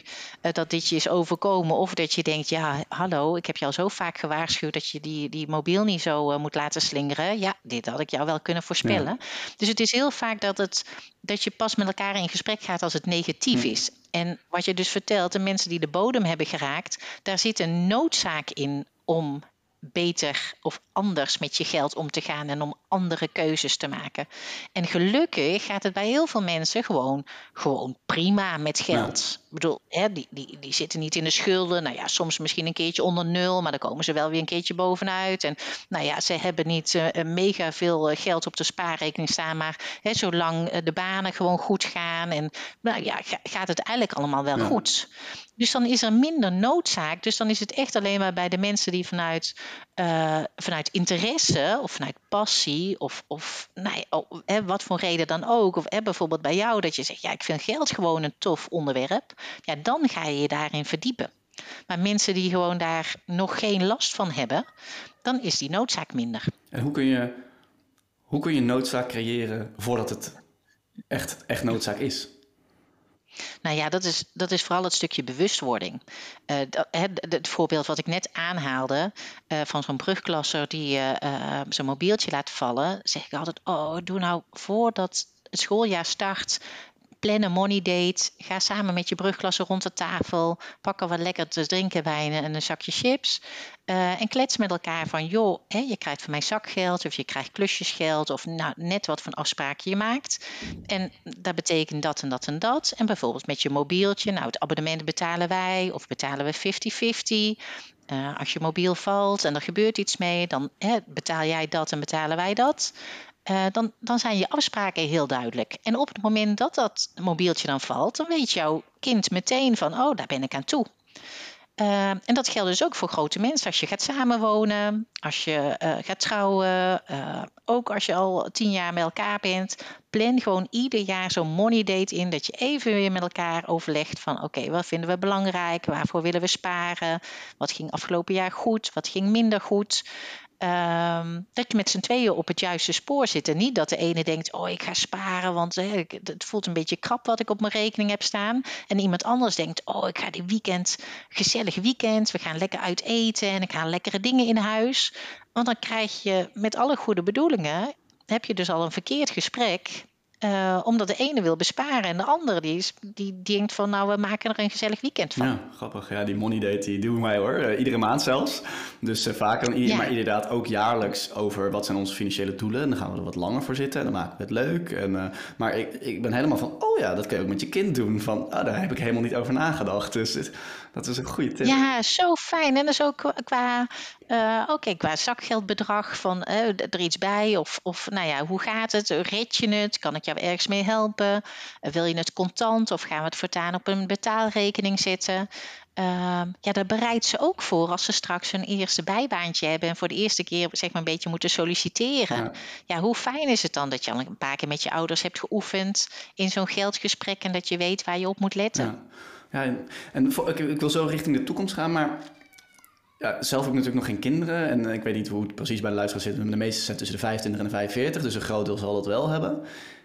dat dit je is overkomen, of dat je denkt, ja, hallo, ik heb je al zo vaak gewaarschuwd dat je die, die mobiel niet zo moet laten slingeren. Ja, dit had ik jou wel kunnen voorspellen. Ja. Dus het is heel vaak dat, het, dat je pas met elkaar in gesprek gaat als het negatief is. En wat je dus vertelt, de mensen die de bodem hebben geraakt, daar zit een noodzaak in om beter of anders met je geld om te gaan en om andere keuzes te maken. En gelukkig gaat het bij heel veel mensen gewoon, gewoon prima met geld. Ik bedoel, hè, die, die, die zitten niet in de schulden. Nou ja, soms misschien een keertje onder nul, maar dan komen ze wel weer een keertje bovenuit. En nou ja, ze hebben niet uh, mega veel geld op de spaarrekening staan, maar hè, zolang de banen gewoon goed gaan en nou ja, gaat het eigenlijk allemaal wel ja. goed. Dus dan is er minder noodzaak. Dus dan is het echt alleen maar bij de mensen die vanuit, uh, vanuit interesse of vanuit passie of, of nee, oh, hè, wat voor reden dan ook. Of bijvoorbeeld bij jou dat je zegt, ja, ik vind geld gewoon een tof onderwerp. Ja, dan ga je je daarin verdiepen. Maar mensen die gewoon daar nog geen last van hebben, dan is die noodzaak minder. En hoe kun je, hoe kun je noodzaak creëren voordat het echt, echt noodzaak is? Nou ja, dat is, dat is vooral het stukje bewustwording. Dat, het, voorbeeld wat ik net aanhaalde uh, van zo'n brugklasser die uh, zijn mobieltje laat vallen, zeg ik altijd: Oh, doe nou voordat het schooljaar start. Plan een money date. Ga samen met je brugklasse rond de tafel. Pak er wat lekker te drinken bij en een zakje chips. Uh, en klets met elkaar van, joh, hè, je krijgt van mij zakgeld of je krijgt klusjesgeld of nou, net wat voor afspraak je maakt. En dat betekent dat en dat en dat. En bijvoorbeeld met je mobieltje, nou het abonnement betalen wij of betalen we 50-50. Uh, als je mobiel valt en er gebeurt iets mee, dan hè, betaal jij dat en betalen wij dat. Uh, dan, dan zijn je afspraken heel duidelijk. En op het moment dat dat mobieltje dan valt, dan weet jouw kind meteen van, oh, daar ben ik aan toe. Uh, en dat geldt dus ook voor grote mensen. Als je gaat samenwonen, als je uh, gaat trouwen, ook als je al tien jaar met elkaar bent. Plan gewoon ieder jaar zo'n money date in. Dat je even weer met elkaar overlegt van oké, wat vinden we belangrijk? Waarvoor willen we sparen? Wat ging afgelopen jaar goed? Wat ging minder goed? Um, dat je met z'n tweeën op het juiste spoor zit. En niet dat de ene denkt, oh ik ga sparen, want het voelt een beetje krap wat ik op mijn rekening heb staan. En iemand anders denkt, oh ik ga die weekend, gezellig weekend, we gaan lekker uit eten en ik ga lekkere dingen in huis. Want dan krijg je met alle goede bedoelingen, heb je dus al een verkeerd gesprek Uh, omdat de ene wil besparen en de andere die, is, die denkt van nou we maken er een gezellig weekend van. Ja, grappig. Ja, die money date die doen wij hoor. Uh, iedere maand zelfs. Dus uh, vaak, dan, ja. maar inderdaad ook jaarlijks over wat zijn onze financiële doelen. En dan gaan we er wat langer voor zitten en dan maken we het leuk. En, maar ik, ik ben helemaal van, oh ja, dat kun je ook met je kind doen. Van, oh, daar heb ik helemaal niet over nagedacht. Dus dat is een goede tip. Ja, zo fijn. En dus ook qua, uh, oké, qua zakgeldbedrag van uh, er iets bij of, of nou ja, hoe gaat het? Red je het? Kan ik jou ergens mee helpen? Uh, wil je het contant of gaan we het voortaan op een betaalrekening zetten? Ehm, ja, daar bereidt ze ook voor als ze straks hun eerste bijbaantje hebben en voor de eerste keer zeg maar een beetje moeten solliciteren. Ja. ja. hoe fijn is het dan dat je al een paar keer met je ouders hebt geoefend in zo'n geldgesprek en dat je weet waar je op moet letten? Ja. Ja, en, ik, ik, wil zo richting de toekomst gaan, maar ja, zelf heb ik natuurlijk nog geen kinderen. En ik weet niet hoe het precies bij de luisteraars zit. Maar de meeste zijn tussen de 25 en de 45, dus een groot deel zal dat wel hebben.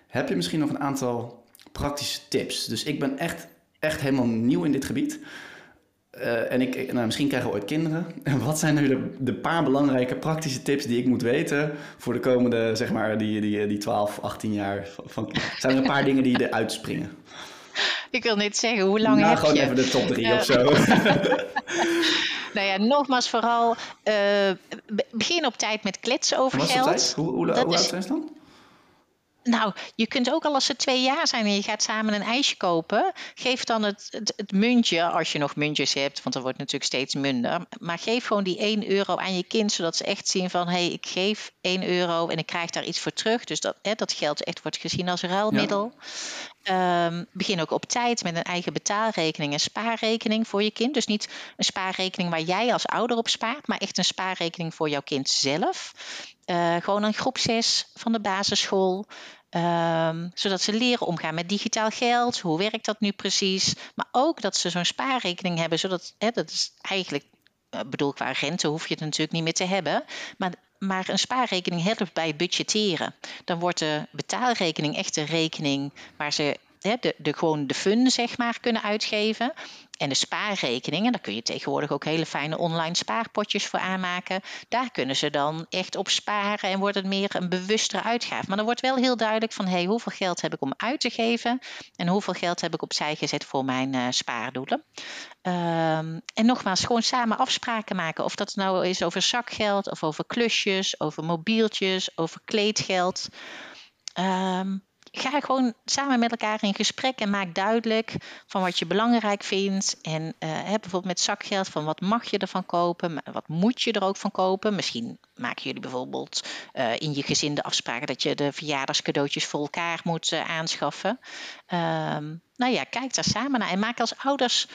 Heb je misschien nog een aantal praktische tips? Dus ik ben echt, echt helemaal nieuw in dit gebied. Uh, en ik, nou, misschien krijgen we ooit kinderen. En wat zijn nu de, de, paar belangrijke praktische tips die ik moet weten voor de komende, zeg maar, die, die, die 12, 18 jaar? Van, zijn er een paar dingen die eruit springen? Ik wil niet zeggen, hoe lang nou, heb gewoon je? even de top drie of zo. nou ja, nogmaals vooral uh, begin op tijd met kletsen over Wat geld. Hoe, hoe, hoe oud zijn ze dan? Nou, je kunt ook al als ze twee jaar zijn en je gaat samen een ijsje kopen, geef dan het, het, het, muntje, als je nog muntjes hebt, want er wordt natuurlijk steeds minder. Maar geef gewoon die 1 euro aan je kind, zodat ze echt zien van hé, hey, ik geef 1 euro en ik krijg daar iets voor terug. Dus dat, hè, dat geld echt wordt gezien als ruilmiddel. Ja. Um, begin ook op tijd met een eigen betaalrekening en spaarrekening voor je kind. Dus niet een spaarrekening waar jij als ouder op spaart, maar echt een spaarrekening voor jouw kind zelf. Uh, gewoon een groep 6 van de basisschool. Um, zodat ze leren omgaan met digitaal geld. Hoe werkt dat nu precies? Maar ook dat ze zo'n spaarrekening hebben, zodat hè, dat is eigenlijk, uh, bedoel qua rente hoef je het natuurlijk niet meer te hebben. Maar maar een spaarrekening helpt bij budgetteren. Dan wordt de betaalrekening echt een rekening waar ze de, de, gewoon de fun zeg maar, kunnen uitgeven. En de spaarrekeningen, daar kun je tegenwoordig ook hele fijne online spaarpotjes voor aanmaken. Daar kunnen ze dan echt op sparen en wordt het meer een bewustere uitgave. Maar dan wordt wel heel duidelijk van hey, hoeveel geld heb ik om uit te geven en hoeveel geld heb ik opzij gezet voor mijn uh, spaardoelen. Um, en nogmaals, gewoon samen afspraken maken. Of dat nou is over zakgeld of over klusjes, over mobieltjes, over kleedgeld. Um, ga gewoon samen met elkaar in gesprek en maak duidelijk van wat je belangrijk vindt. En uh, bijvoorbeeld met zakgeld van wat mag je ervan kopen, wat moet je er ook van kopen. Misschien maken jullie bijvoorbeeld uh, in je gezin de afspraken dat je de verjaardagscadeautjes voor elkaar moet uh, aanschaffen. Um, nou ja, kijk daar samen naar en maak als ouders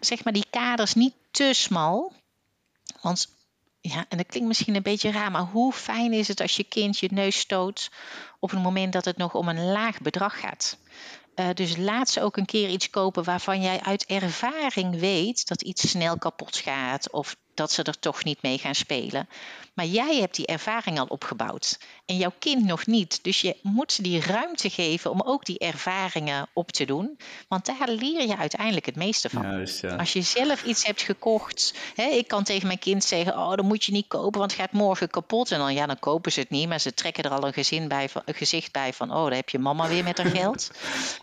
zeg maar die kaders niet te smal. Want ja, en dat klinkt misschien een beetje raar, maar hoe fijn is het als je kind je neus stoot op het moment dat het nog om een laag bedrag gaat? Uh, dus laat ze ook een keer iets kopen waarvan jij uit ervaring weet dat iets snel kapot gaat of dat ze er toch niet mee gaan spelen. Maar jij hebt die ervaring al opgebouwd en jouw kind nog niet. Dus je moet ze die ruimte geven om ook die ervaringen op te doen. Want daar leer je uiteindelijk het meeste van. Juist, ja. Als je zelf iets hebt gekocht. Hè, ik kan tegen mijn kind zeggen: Oh, dan moet je niet kopen, want het gaat morgen kapot. En dan, ja, dan kopen ze het niet. Maar ze trekken er al een, gezin bij, een gezicht bij van: Oh, daar heb je mama weer met haar geld.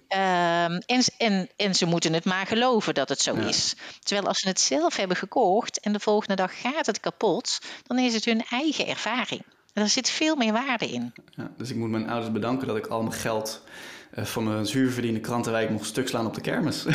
Um, en, en, en ze moeten het maar geloven dat het zo ja. is. Terwijl als ze het zelf hebben gekocht en de volgende dag gaat het kapot, dan is het hun eigen ervaring. Er zit veel meer waarde in. Ja, dus ik moet mijn ouders bedanken dat ik al mijn geld uh, van mijn zuurverdiende krantenwijk mocht stuk slaan op de kermis.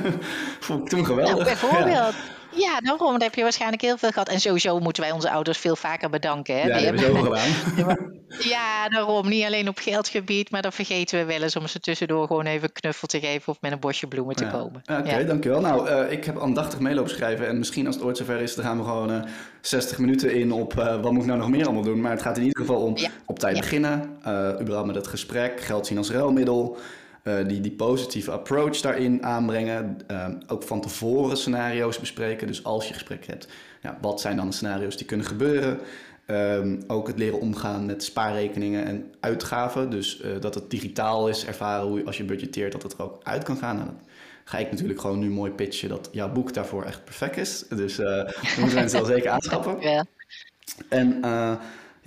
Vond ik toen geweldig. Nou, bijvoorbeeld. Ja. Ja, daarom. Daar heb je waarschijnlijk heel veel gehad. En sowieso moeten wij onze ouders veel vaker bedanken. Hè? Ja, dat hebben we gedaan. ja, daarom. Niet alleen op geldgebied, maar dan vergeten we wel eens om ze tussendoor gewoon even een knuffel te geven of met een bosje bloemen te ja. komen. Oké, okay, ja. dankjewel. Nou, uh, ik heb aandachtig meelopen schrijven. En misschien als het ooit zover is, dan gaan we gewoon uh, 60 minuten in op uh, wat moet ik nou nog meer allemaal doen. Maar het gaat in ieder geval om ja. op tijd beginnen. überhaupt met het gesprek. Geld zien als ruilmiddel. Uh, die, die positieve approach daarin aanbrengen. Uh, ook van tevoren scenario's bespreken. Dus als je gesprek hebt, ja, wat zijn dan de scenario's die kunnen gebeuren? Um, ook het leren omgaan met spaarrekeningen en uitgaven. Dus uh, dat het digitaal is, ervaren hoe je, als je budgeteert dat het er ook uit kan gaan. Nou, dat ga ik natuurlijk gewoon nu mooi pitchen dat jouw boek daarvoor echt perfect is. Dus dat moeten mensen wel zeker aanschaffen. Ja. En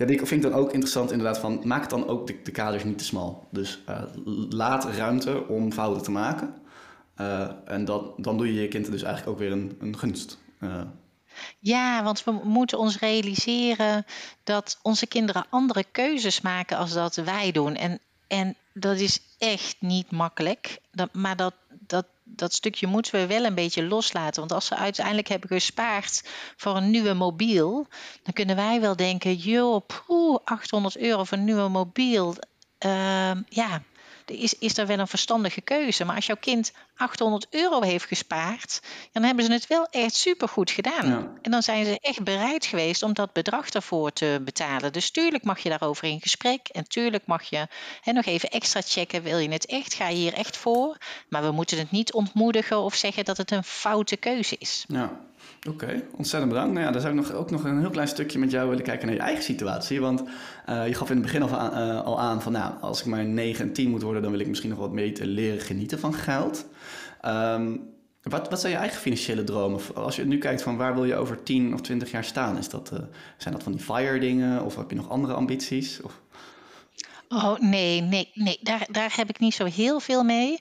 Ja, die vind ik dan ook interessant inderdaad van, maak dan ook de, de kaders niet te smal. Dus uh, laat ruimte om fouten te maken. Uh, en dat, dan doe je je kind dus eigenlijk ook weer een, een gunst. Uh. Ja, want we moeten ons realiseren dat onze kinderen andere keuzes maken als dat wij doen. En, en dat is echt niet makkelijk. Dat, maar dat, dat, stukje moeten we wel een beetje loslaten. Want als ze uiteindelijk hebben gespaard voor een nieuwe mobiel, dan kunnen wij wel denken: joh, poeh, 800 euro voor een nieuwe mobiel. Uh, ja, is, is er wel een verstandige keuze. Maar als jouw kind 800 euro heeft gespaard, dan hebben ze het wel echt supergoed gedaan. En dan zijn ze echt bereid geweest om dat bedrag ervoor te betalen. Dus tuurlijk mag je daarover in gesprek. En tuurlijk mag je hè, nog even extra checken. Wil je het echt? Ga je hier echt voor? Maar we moeten het niet ontmoedigen of zeggen dat het een foute keuze is. Ja. Oké, ontzettend bedankt. Nou ja, dan zou ik nog, ook nog een heel klein stukje met jou willen kijken naar je eigen situatie. Want uh, je gaf in het begin al aan, uh, al aan van, nou, als ik maar 9 en 10 moet worden, dan wil ik misschien nog wat beter leren genieten van geld. Um, wat, wat zijn je eigen financiële dromen? Als je nu kijkt van waar wil je over 10 of 20 jaar staan? Is dat, uh, zijn dat van die fire dingen of heb je nog andere ambities? Of... Oh nee, nee, nee. Daar, daar heb ik niet zo heel veel mee.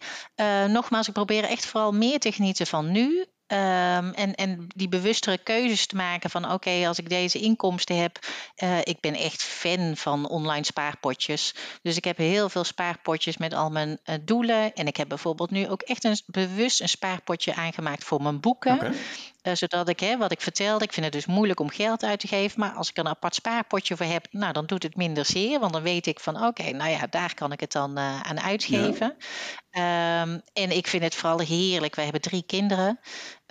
Nogmaals, ik probeer echt vooral meer te genieten van nu. Um, en, en die bewustere keuzes te maken van oké, als ik deze inkomsten heb, uh, ik ben echt fan van online spaarpotjes. Dus ik heb heel veel spaarpotjes met al mijn uh, doelen. En ik heb bijvoorbeeld nu ook echt een, bewust een spaarpotje aangemaakt voor mijn boeken. Okay. Uh, zodat ik, hè, wat ik vertelde, ik vind het dus moeilijk om geld uit te geven. Maar als ik er een apart spaarpotje voor heb, nou, dan doet het minder zeer. Want dan weet ik van oké, nou ja, daar kan ik het dan uh, aan uitgeven. Ja. Um, en ik vind het vooral heerlijk. Wij hebben drie kinderen.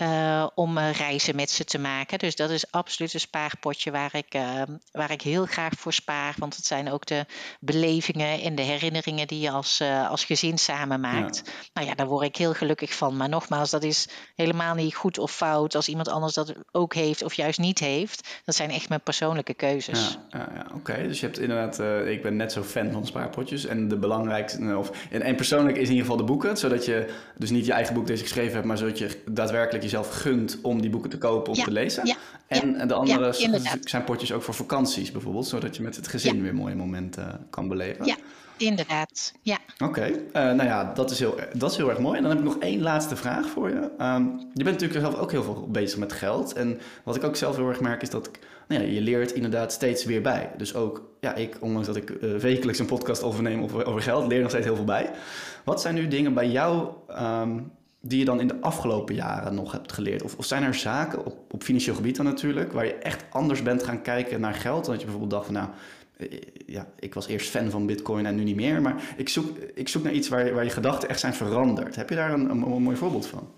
Uh, om reizen met ze te maken. Dus dat is absoluut een spaarpotje waar ik, waar ik heel graag voor spaar. Want het zijn ook de belevingen en de herinneringen die je als, als gezin samen maakt. Ja. Nou ja, daar word ik heel gelukkig van. Maar nogmaals, dat is helemaal niet goed of fout als iemand anders dat ook heeft of juist niet heeft. Dat zijn echt mijn persoonlijke keuzes. Ja, ja, ja oké. Dus je hebt inderdaad, ik ben net zo fan van spaarpotjes. En de belangrijkste, of, en, en, persoonlijk is in ieder geval de boeken. Zodat je dus niet je eigen boek deze geschreven hebt, maar zodat je daadwerkelijk jezelf gunt om die boeken te kopen, om ja, te lezen. Ja, en de andere zijn potjes ook voor vakanties bijvoorbeeld, zodat je met het gezin weer mooie momenten uh, kan beleven. Ja. Inderdaad, ja. Oké, okay. uh, nou ja, dat is, heel, dat is heel erg mooi. En dan heb ik nog één laatste vraag voor je. Um, je bent natuurlijk zelf ook heel veel bezig met geld. En wat ik ook zelf heel erg merk is dat ik, nou ja, je leert inderdaad steeds weer bij. Dus ook, ja, ik, ondanks dat ik uh, wekelijks een podcast overneem over, over geld, leer nog steeds heel veel bij. Wat zijn nu dingen bij jou um, die je dan in de afgelopen jaren nog hebt geleerd? Of, of zijn er zaken, op, op financieel gebied dan natuurlijk, waar je echt anders bent gaan kijken naar geld? Dan dat je bijvoorbeeld dacht van, nou ja, ik was eerst fan van Bitcoin en nu niet meer. Maar ik zoek, ik zoek naar iets waar, waar je gedachten echt zijn veranderd. Heb je daar een, een, een mooi voorbeeld van?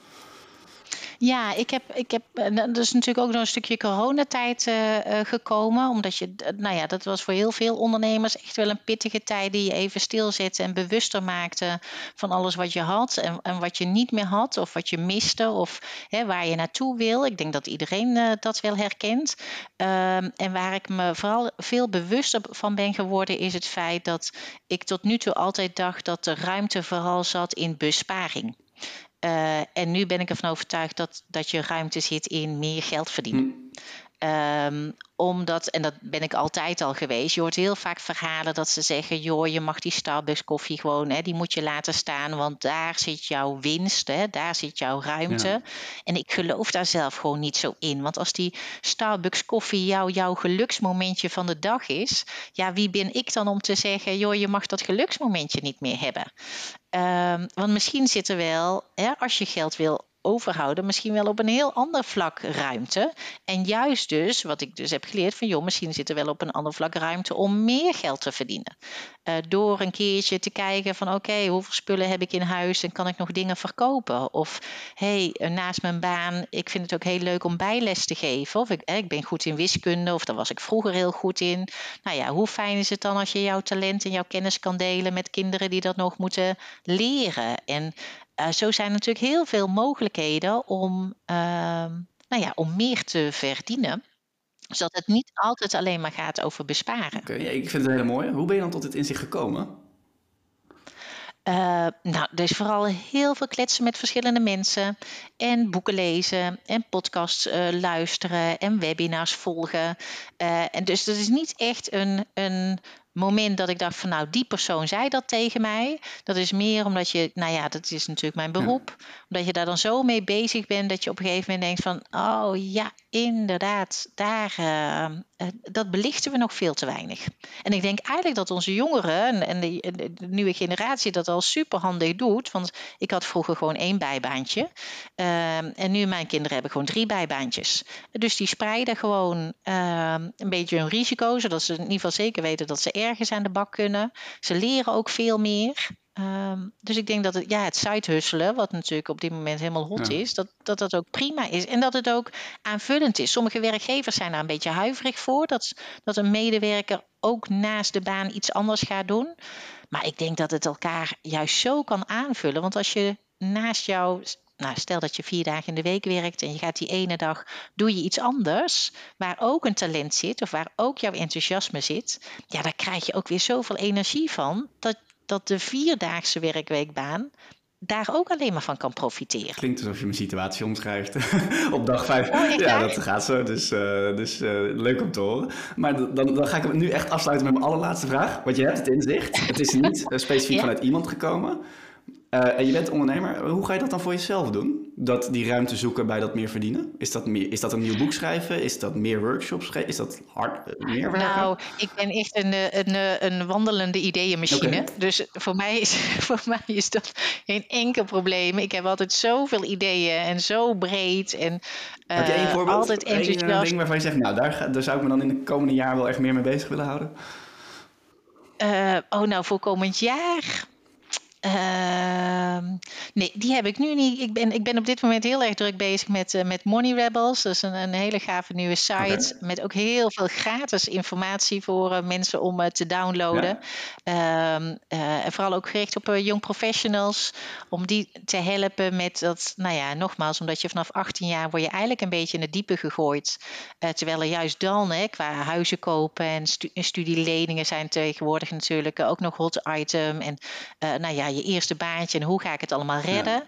Ja, ik heb, ik heb, dat is natuurlijk ook nog een stukje coronatijd uh, uh, gekomen. Omdat je, nou ja, dat was voor heel veel ondernemers echt wel een pittige tijd die je even stilzette en bewuster maakte van alles wat je had en, en wat je niet meer had of wat je miste of hè, waar je naartoe wil. Ik denk dat iedereen dat wel herkent. Um, en waar ik me vooral veel bewuster van ben geworden is het feit dat ik tot nu toe altijd dacht dat de ruimte vooral zat in besparing. Uh, en nu ben ik ervan overtuigd dat, dat je ruimte zit in meer geld verdienen. Hm. Um, omdat, en dat ben ik altijd al geweest, je hoort heel vaak verhalen dat ze zeggen: joh, je mag die Starbucks koffie gewoon, hè, die moet je laten staan, want daar zit jouw winst, hè, daar zit jouw ruimte. Ja. En ik geloof daar zelf gewoon niet zo in. Want als die Starbucks koffie jou, jouw geluksmomentje van de dag is, ja, wie ben ik dan om te zeggen: joh, je mag dat geluksmomentje niet meer hebben? Um, want misschien zit er wel, hè, als je geld wil overhouden, misschien wel op een heel ander vlak ruimte. En juist dus, wat ik dus heb geleerd van joh, misschien zit er wel op een ander vlak ruimte om meer geld te verdienen. Uh, door een keertje te kijken van oké, hoeveel spullen heb ik in huis en kan ik nog dingen verkopen? Of hey, naast mijn baan, ik vind het ook heel leuk om bijles te geven. Of ik, eh, ik ben goed in wiskunde, of daar was ik vroeger heel goed in. Nou ja, hoe fijn is het dan als je jouw talent en jouw kennis kan delen met kinderen die dat nog moeten leren? En uh, zo zijn natuurlijk heel veel mogelijkheden om, uh, nou ja, om meer te verdienen zodat het niet altijd alleen maar gaat over besparen. Oké, okay, ik vind het heel mooi. Hoe ben je dan tot dit inzicht gekomen? Uh, nou, dus vooral heel veel kletsen met verschillende mensen. En boeken lezen en podcasts uh, luisteren en webinars volgen. Uh, en dus dat is niet echt een, een moment dat ik dacht van nou, die persoon zei dat tegen mij. Dat is meer omdat je, nou ja, dat is natuurlijk mijn beroep. Omdat je daar dan zo mee bezig bent dat je op een gegeven moment denkt van oh ja, inderdaad, daar, uh, dat belichten we nog veel te weinig. En ik denk eigenlijk dat onze jongeren en de, de nieuwe generatie dat al super handig doet. Want ik had vroeger gewoon één bijbaantje. Uh, en nu mijn kinderen hebben gewoon drie bijbaantjes. Dus die spreiden gewoon uh, een beetje hun risico, zodat ze in ieder geval zeker weten dat ze ergens aan de bak kunnen. Ze leren ook veel meer. Um, dus ik denk dat het, ja, het side wat natuurlijk op dit moment helemaal hot is, dat, dat dat ook prima is. En dat het ook aanvullend is. Sommige werkgevers zijn daar een beetje huiverig voor. Dat, dat een medewerker ook naast de baan iets anders gaat doen. Maar ik denk dat het elkaar juist zo kan aanvullen. Want als je naast jou nou, stel dat je vier dagen in de week werkt en je gaat die ene dag, doe je iets anders, waar ook een talent zit of waar ook jouw enthousiasme zit, ja, daar krijg je ook weer zoveel energie van, dat, dat de vierdaagse werkweekbaan daar ook alleen maar van kan profiteren. Klinkt alsof je mijn situatie omschrijft op dag vijf. Oh, ja, dat gaat zo. Dus, uh, dus uh, leuk om te horen. Maar dan, dan ga ik het nu echt afsluiten met mijn allerlaatste vraag. Want je hebt het inzicht. Het is niet uh, specifiek ja. vanuit iemand gekomen. Uh, en je bent ondernemer. Hoe ga je dat dan voor jezelf doen? Dat die ruimte zoeken bij dat meer verdienen? Is dat, meer, is dat een nieuw boek schrijven? Is dat meer workshops schrijven? Is dat hard uh, meer werken? Nou, ik ben echt een, eh, een, een wandelende ideeënmachine. Okay. Dus voor mij, is, voor mij is dat geen enkel probleem. Ik heb altijd zoveel ideeën en zo breed. En, uh, heb je één voorbeeld? Altijd enthousiast. Een ding waarvan je zegt, nou, daar, daar zou ik me dan in de komende jaar wel echt meer mee bezig willen houden? Uh, oh, nou, voor komend jaar uh, nee, die heb ik nu niet. Ik ben, ik ben op dit moment heel erg druk bezig met, uh, met Money Rebels. Dat is een, een hele gave nieuwe site. Okay. Met ook heel veel gratis informatie voor uh, mensen om te downloaden. Ja. Uh, en vooral ook gericht op young professionals. Om die te helpen met dat, nou ja, nogmaals, omdat je vanaf 18 jaar word je eigenlijk een beetje in het diepe gegooid. terwijl er juist dan, hè, qua huizen kopen en stu studieleningen zijn tegenwoordig natuurlijk ook nog hot item. En nou ja, je eerste baantje en hoe ga ik het allemaal redden.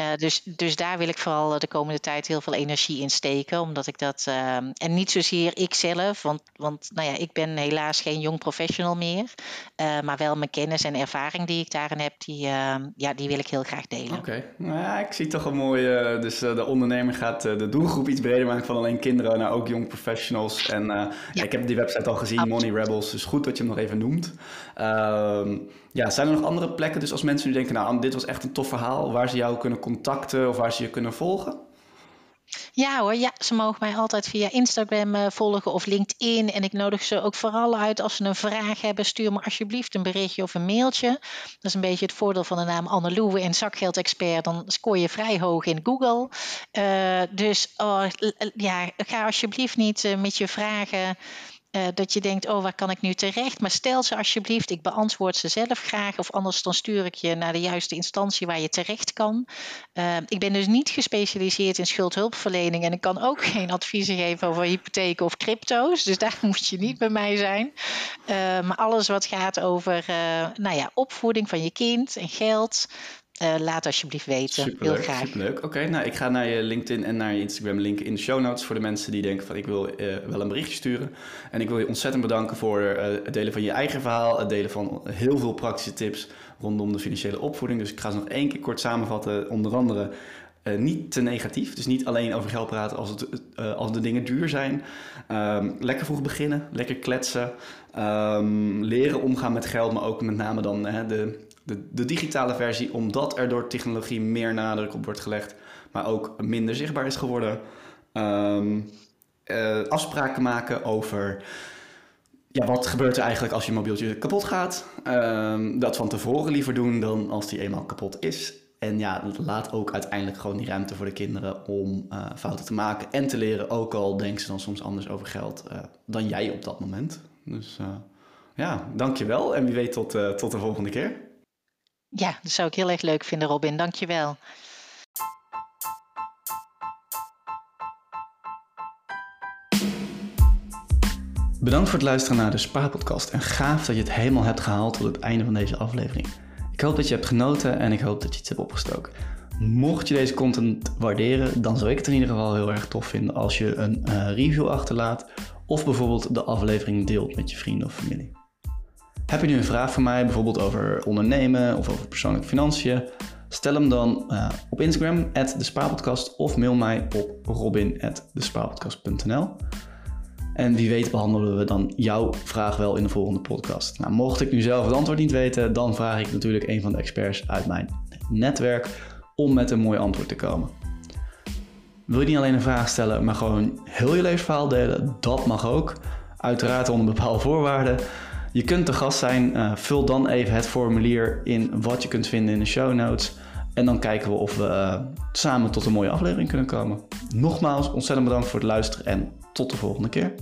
Uh, dus, dus daar wil ik vooral de komende tijd heel veel energie in steken. Omdat ik dat. Uh, en niet zozeer ikzelf, want, want nou ja, ik ben helaas geen jong professional meer. Uh, maar wel mijn kennis en ervaring die ik daarin heb, die, ja, die wil ik heel graag delen. Oké, okay. nou ja, ik zie toch een mooie. dus de ondernemer gaat de doelgroep iets breder maken van alleen kinderen naar ook jong professionals. En ja. ik heb die website al gezien, Absoluut. Money Rebels. Dus goed dat je hem nog even noemt. Ehm, ja, zijn er nog andere plekken, dus als mensen nu denken, nou, dit was echt een tof verhaal, waar ze jou kunnen contacten of waar ze je kunnen volgen? Ja hoor, ja, ze mogen mij altijd via Instagram uh, volgen of LinkedIn. En ik nodig ze ook vooral uit als ze een vraag hebben. Stuur me alsjeblieft een berichtje of een mailtje. Dat is een beetje het voordeel van de naam Anne Loewe en zakgeldexpert. Dan scoor je vrij hoog in Google. Uh, dus oh, ja, ga alsjeblieft niet uh, met je vragen uh, dat je denkt, oh, waar kan ik nu terecht? Maar stel ze alsjeblieft, ik beantwoord ze zelf graag. Of anders dan stuur ik je naar de juiste instantie waar je terecht kan. Uh, ik ben dus niet gespecialiseerd in schuldhulpverlening. En ik kan ook geen adviezen geven over hypotheken of crypto's. Dus daar moet je niet bij mij zijn. Uh, maar alles wat gaat over nou ja, opvoeding van je kind en geld. Uh, laat alsjeblieft weten. Superleuk, Heel graag. Superleuk. Oké, okay, nou ik ga naar je LinkedIn en naar je Instagram linken in de show notes voor de mensen die denken van ik wil uh, wel een berichtje sturen. En ik wil je ontzettend bedanken voor uh, het delen van je eigen verhaal, het delen van heel veel praktische tips rondom de financiële opvoeding. Dus ik ga ze nog één keer kort samenvatten. Onder andere niet te negatief, dus niet alleen over geld praten als, het, als de dingen duur zijn. Um, lekker vroeg beginnen, lekker kletsen, um, leren omgaan met geld, maar ook met name dan de de, de digitale versie, omdat er door technologie meer nadruk op wordt gelegd, maar ook minder zichtbaar is geworden. Um, uh, afspraken maken over ja, wat gebeurt er eigenlijk als je mobieltje kapot gaat. Um, dat van tevoren liever doen dan als die eenmaal kapot is. En ja, laat ook uiteindelijk gewoon die ruimte voor de kinderen om uh, fouten te maken en te leren. Ook al denken ze dan soms anders over geld uh, dan jij op dat moment. Dus ja, dankjewel en wie weet tot, tot de volgende keer. Ja, dat zou ik heel erg leuk vinden, Robin. Dank je wel. Bedankt voor het luisteren naar de Spaarpodcast en gaaf dat je het helemaal hebt gehaald tot het einde van deze aflevering. Ik hoop dat je hebt genoten en ik hoop dat je iets hebt opgestoken. Mocht je deze content waarderen, dan zou ik het in ieder geval heel erg tof vinden als je een uh, review achterlaat of bijvoorbeeld de aflevering deelt met je vrienden of familie. Heb je nu een vraag voor mij, bijvoorbeeld over ondernemen of over persoonlijke financiën? Stel hem dan uh, op Instagram, @despaarpodcast of mail mij op robin.despaarpodcast.nl. En wie weet behandelen we dan jouw vraag wel in de volgende podcast. Nou, mocht ik nu zelf het antwoord niet weten, dan vraag ik natuurlijk een van de experts uit mijn netwerk om met een mooi antwoord te komen. Wil je niet alleen een vraag stellen, maar gewoon heel je levensverhaal delen? Dat mag ook. Uiteraard onder bepaalde voorwaarden. Je kunt te gast zijn. Uh, vul dan even het formulier in wat je kunt vinden in de show notes. En dan kijken we of we uh, samen tot een mooie aflevering kunnen komen. Nogmaals, ontzettend bedankt voor het luisteren en tot de volgende keer.